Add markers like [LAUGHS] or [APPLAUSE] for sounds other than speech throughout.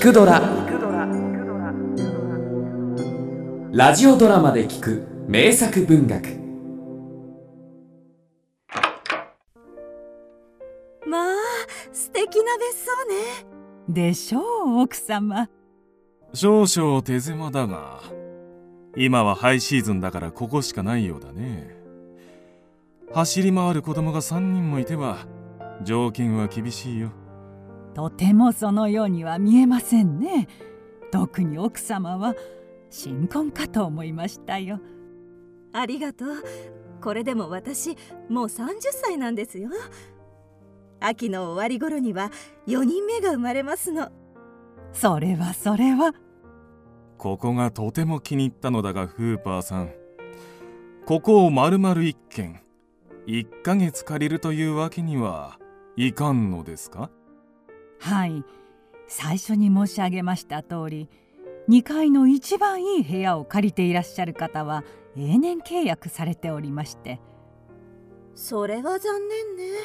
聞くドラ」ラジオドラマで聞く名作文学。まあ素敵な別荘ね。でしょう奥様。少々手狭だが今はハイシーズンだからここしかないようだね。走り回る子供が3人もいては条件は厳しいよとてもそのようには見えませんね。特に奥様は新婚かと思いましたよ。ありがとう。これでも私もう30歳なんですよ。秋の終わり頃には4人目が生まれますの。それはそれは。ここがとても気に入ったのだがフーパーさん。ここを丸々一軒1ヶ月借りるというわけにはいかんのですか？はい。最初に申し上げました通り2階の一番いい部屋を借りていらっしゃる方は永年契約されておりまして。それは残念ね。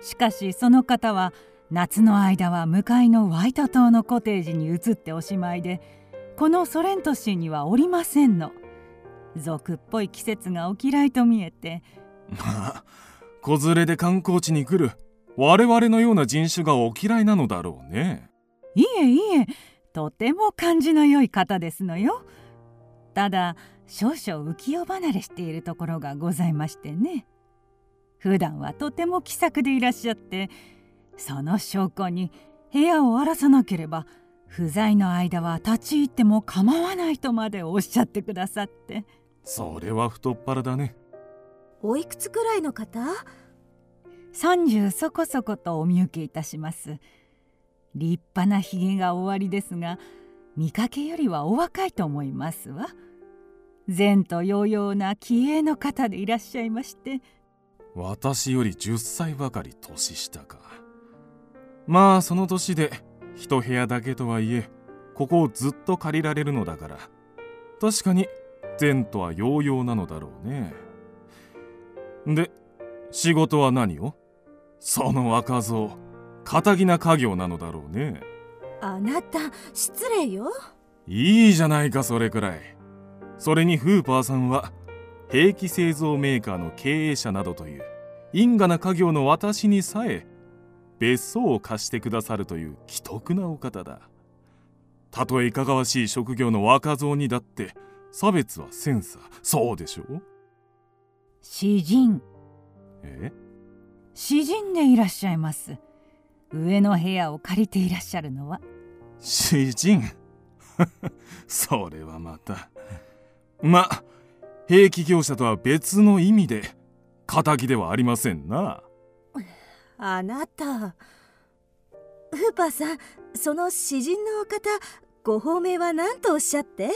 しかしその方は夏の間は向かいのワイト島のコテージに移っておしまいでこのソレント市にはおりませんの。俗っぽい季節がお嫌いと見えて。まあ子連れで観光地に来る我々のような人種がお嫌いなのだろうね。いえいえとても感じの良い方ですのよ。ただ少々浮世離れしているところがございましてね。普段はとても気さくでいらっしゃってその証拠に部屋を荒らさなければ不在の間は立ち入っても構わないとまでおっしゃってくださって。それは太っ腹だねおいくつくらいの方？30そこそことお見受けいたします。立派なひげがおありですが見かけよりはお若いと思いますわ。前途洋々な気鋭の方でいらっしゃいまして。私より10歳ばかり年下か。まあその年で一部屋だけとはいえここをずっと借りられるのだから。確かに前途は洋々なのだろうね。で仕事は何を？その若造堅気な家業なのだろうね。あなた失礼よ。いいじゃないかそれくらい。それにフーパーさんは兵器製造メーカーの経営者などという因果な家業の私にさえ別荘を貸してくださるという奇特なお方だ。たとえいかがわしい職業の若造にだって差別はセンサーそうでしょう？詩人。え？詩人でいらっしゃいます。上の部屋を借りていらっしゃるのは。詩人？[LAUGHS] それはまた。ま兵器業者とは別の意味で敵ではありませんな。あなた。フーパーさんその詩人のお方ご褒美は何とおっしゃって？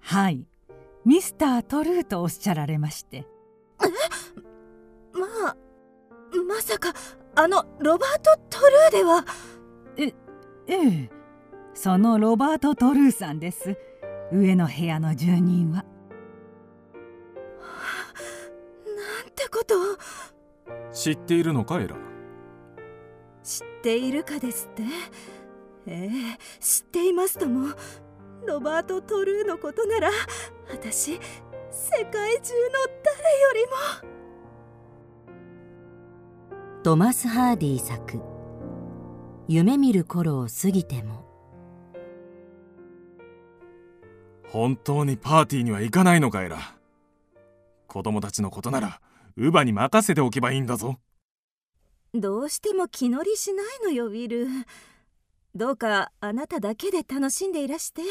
はい。ミスター・トルーとおっしゃられまして。まあまさかあのロバート・トルーでは。ええそのロバート・トルーさんです。上の部屋の住人は。なんてことを。知っているのかエラ知っているかですって。ええ知っていますとも。ロバート・トルーのことなら私世界中の誰よりもトマス・ハーディ作「夢見る頃を過ぎても」本当にパーティーには行かないのかエラ子供たちのことなら乳母に任せておけばいいんだぞ。どうしても気乗りしないのよウィル。どうかあなただけで楽しんでいらして。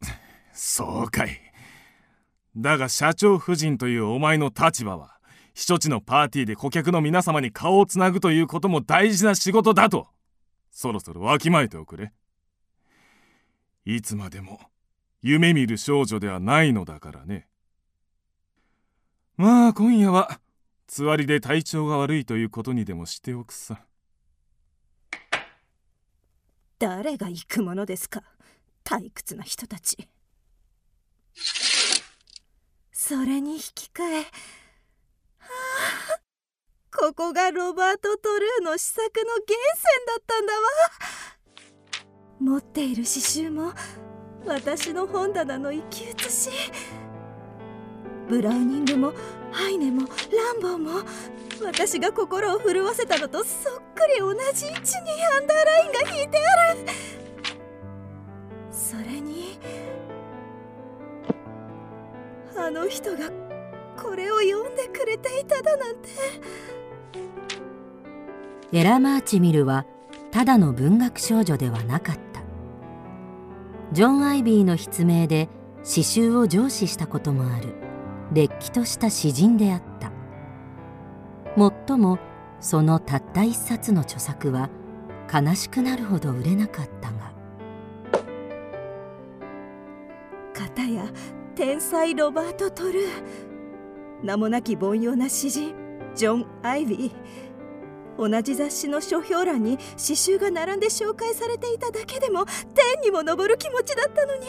[LAUGHS] そうかい。だが社長夫人というお前の立場は避暑地のパーティーで顧客の皆様に顔をつなぐということも大事な仕事だと。そろそろわきまえておくれ。いつまでも夢見る少女ではないのだからね。まあ今夜はつわりで体調が悪いということにでもしておくさ。誰が行くものですか？退屈な人たち。それに引き換え [LAUGHS] ここがロバート・トルーの試作の源泉だったんだわ。持っている刺繍も私の本棚の生き写し。ブラウニングもハイネもランボーも私が心を震わせたのとそっくり同じ位置にアンダーラインが引いてある。それにあの人がこれを読んでくれていただなんて。エラ・マーチミルはただの文学少女ではなかった。ジョン・アイビーの筆名で詩集を上司したこともある。れっきとした詩人であった。もっともそのたった一冊の著作は悲しくなるほど売れなかったが。片や天才ロバート・トルー名もなき凡庸な詩人ジョン・アイビー同じ雑誌の書評欄に詩集が並んで紹介されていただけでも天にも昇る気持ちだったのに。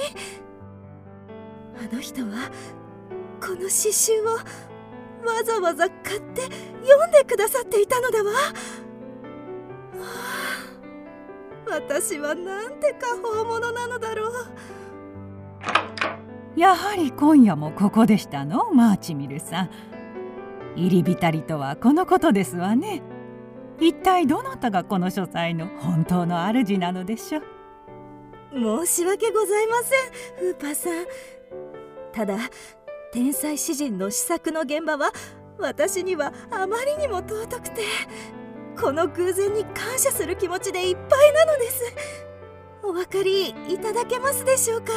あの人はこの詩集をわざわざ買って読んでくださっていたのだわ、はあ、私はなんて過宝物なのだろう。やはり今夜もここでしたの？マーチミルさん。入り浸りとはこのことですわね。一体どなたがこの書斎の本当の主なのでしょう？申し訳ございませんフーパーさん。ただ天才詩人の試作の現場は私にはあまりにも尊くてこの偶然に感謝する気持ちでいっぱいなのです。お分かりいただけますでしょうか？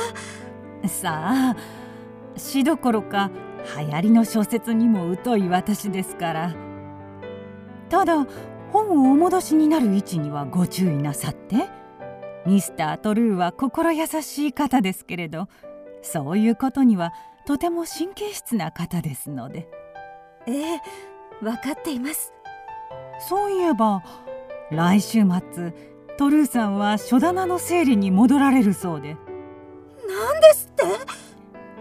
さあ詩どころか流行りの小説にも疎い私ですから。ただ本をお戻しになる位置にはご注意なさって。ミスター・トルーは心優しい方ですけれどそういうことにはとても神経質な方ですので。ええ分かっています。そういえば来週末トルーさんは書棚の整理に戻られるそうで。何です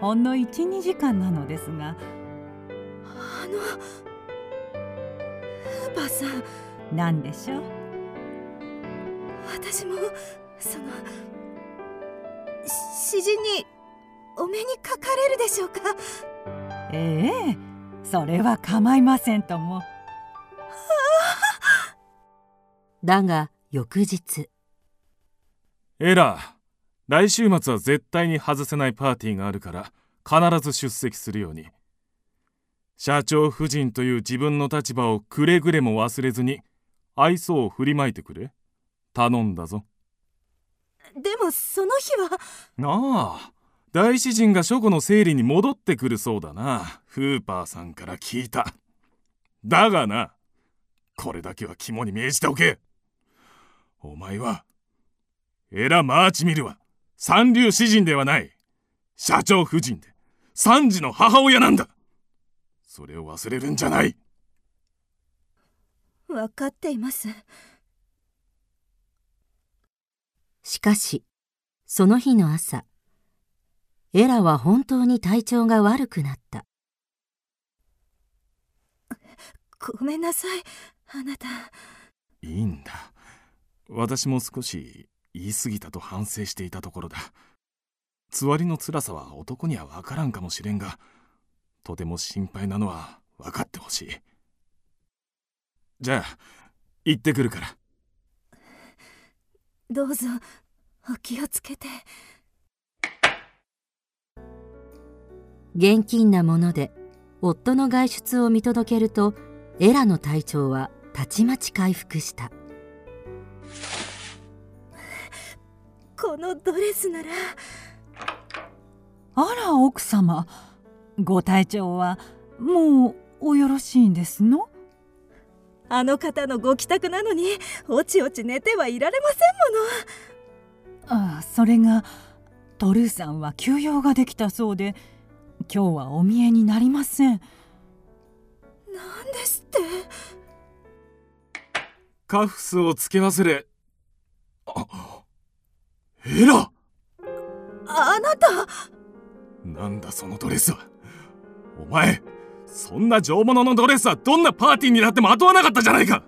ほんの12時間なのですが。あのフーパーさん何でしょう？私もその詩人にお目にかかれるでしょうか？ええそれは構いませんとも。だが翌日。エラー来週末は絶対に外せないパーティーがあるから必ず出席するように。社長夫人という自分の立場をくれぐれも忘れずに愛想を振りまいてくれ。頼んだぞ。でもその日は？ああ大詩人が書庫の整理に戻ってくるそうだな。フーパーさんから聞いた。だがなこれだけは肝に銘じておけ。お前はエラ・マーチミルは三流詩人ではない。社長夫人で。三児の母親なんだ。それを忘れるんじゃない。分かっています。しかしその日の朝エラは本当に体調が悪くなった。ごめんなさいあなた。いいんだ。私も少し言い過ぎたと反省していたところだ。つわりの辛さは男には分からんかもしれんがとても心配なのは分かってほしい。じゃあ行ってくるから。どうぞお気をつけて。現金なもので夫の外出を見届けるとエラの体調はたちまち回復したのドレスなら。あら奥様。ご体調はもうおよろしいんですの？あの方のご帰宅なのにおちおち寝てはいられませんもの。ああそれがトルーさんは休養ができたそうで今日はお見えになりません。何ですって。カフスをつけ忘れ。あエラあなた！なんだそのドレスは？お前そんな上物のドレスはどんなパーティーになっても後はなかったじゃないか！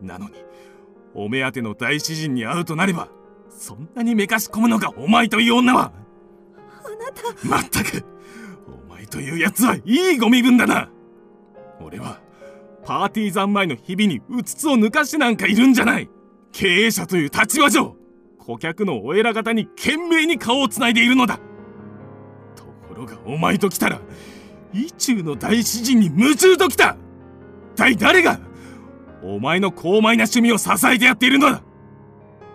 なのにお目当ての大詩人に会うとなればそんなにめかし込むのかお前という女は！あなた！まったくお前というやつはいいご身分だな！俺はパーティー三昧の日々にうつつを抜かしてなんかいるんじゃない！経営者という立場上顧客のお偉方に懸命に顔をつないでいるのだ。ところがお前と来たら意中の大詩人に夢中と来た。一体誰がお前の高邁な趣味を支えてやっているのだ。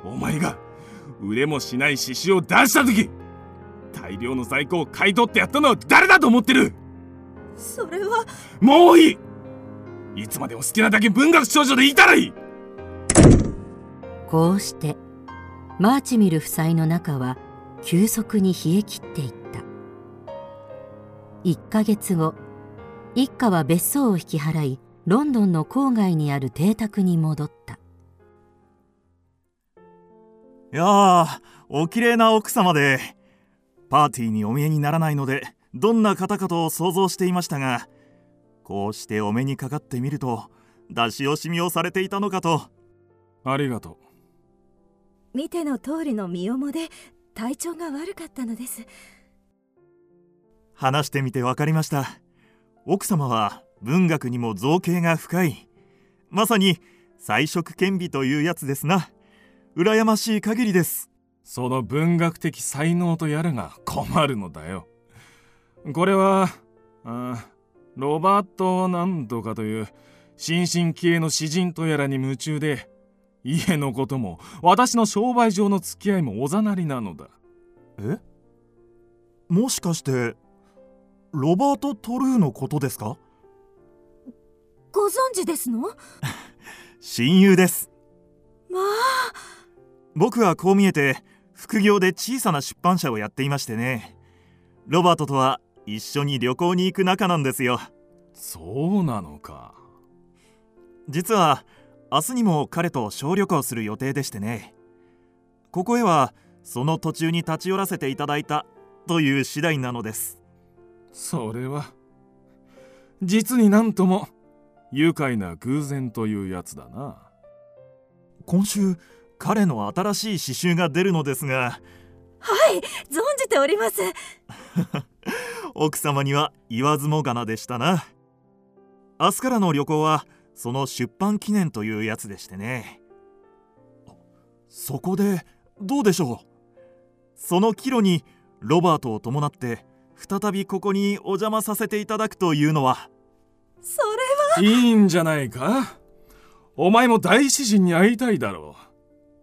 お前が売れもしない詩集を出した時大量の在庫を買い取ってやったのは誰だと思ってる。それは。もういい。いつまでも好きなだけ文学少女でいたらいい。こうしてマーチミル夫妻の中は急速に冷え切っていった。1ヶ月後一家は別荘を引き払いロンドンの郊外にある邸宅に戻った。いやーお綺麗な奥様でパーティーにお見えにならないのでどんな方かと想像していましたがこうしてお目にかかってみると出し惜しみをされていたのかと。ありがと見ての通りの身重で体調が悪かったのです。話してみて分かりました。奥様は文学にも造形が深い。まさに才色兼備というやつですな。羨ましい限りです。その文学的才能とやらが困るのだよ。これはあロバート・なんとかという新進気鋭の詩人とやらに夢中で家のことも私の商売上の付き合いもおざなりなのだ。え？もしかしてロバート・トルーのことですか？ご存知ですの？ま [LAUGHS] 親友です。あ。僕はこう見えて副業で小さな出版社をやっていましてね。ロバートとは一緒に旅行に行く仲なんですよ。そうなのか。実は明日にも彼と小旅行する予定でしてね。ここへはその途中に立ち寄らせていただいたという次第なのです。それは実になんとも愉快な偶然というやつだな。今週彼の新しい詩集が出るのですが。はい存じております。[LAUGHS] 奥様には言わずもがなでしたな。明日からの旅行はその出版記念というやつでしてね。そこでどうでしょう？その帰路にロバートを伴って再びここにお邪魔させていただくというのは。それいいんじゃないか？お前も大詩人に会いたいだろ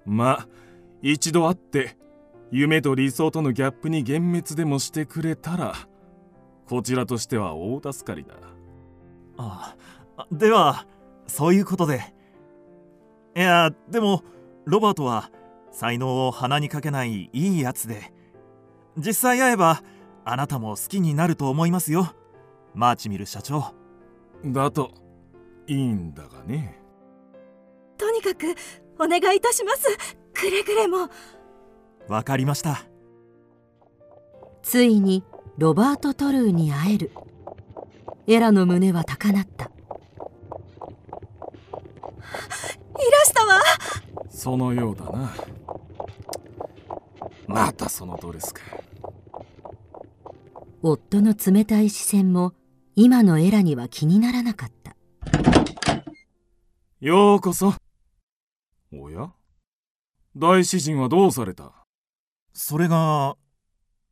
う。まあ一度会って夢と理想とのギャップに幻滅でもしてくれたらこちらとしては大助かりだ。ああではそういうことで。いやでもロバートは才能を鼻にかけないいいやつで。実際会えばあなたも好きになると思いますよ。マーチミル社長。だといいんだがね。とにかくお願いいたします。くれぐれも。わかりました。ついにロバート・トルーに会える。エラの胸は高鳴ったいらしたわそのようだな。またそのドレスか。夫の冷たい視線も今のエラには気にならなかった。ようこそ。おや？大詩人はどうされた？それが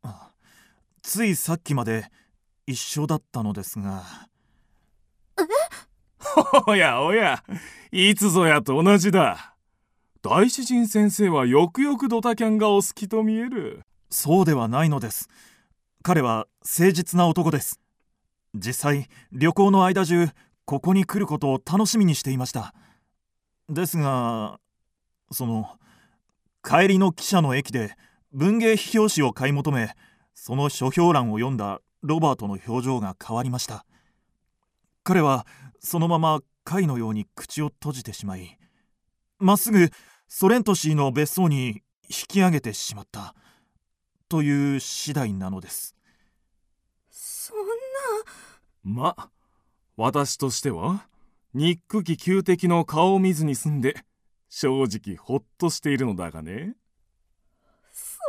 あついさっきまで一緒だったのですが。おやおやいつぞやと同じだ大詩人先生はよくよくドタキャンがお好きと見える。そうではないのです。彼は誠実な男です。実際旅行の間中ここに来ることを楽しみにしていました。ですがその帰りの汽車の駅で文芸批評誌を買い求めその書評欄を読んだロバートの表情が変わりました。彼はそのまま貝のように口を閉じてしまいまっすぐソレント氏の別荘に引き上げてしまった。という次第なのです。そんな。ま私としてはニック旧敵の顔を見ずに済んで正直ホッとしているのだがね。そ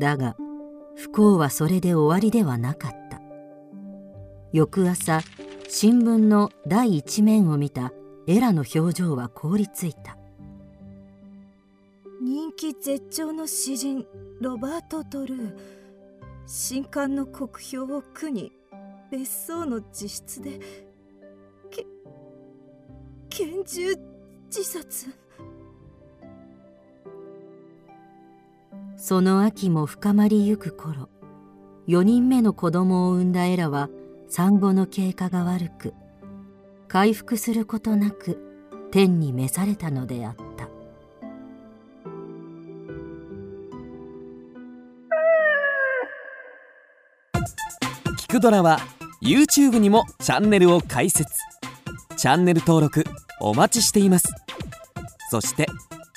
んな。だが不幸はそれで終わりではなかった。翌朝新聞の第一面を見たエラの表情は凍りついた。人気絶頂の詩人ロバート・トルー新刊の国評を苦に別荘の自室でけ拳銃自殺。その秋も深まりゆく頃4人目の子供を産んだエラは産後の経過が悪く回復することなく天に召されたのであった。聞くドラは YouTube にもチャンネルを開設。チャンネル登録お待ちしています。そして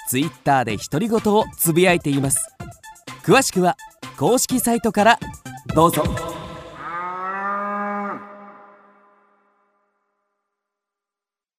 Twitter で独り言をつぶやいています。詳しくは公式サイトからどうぞ。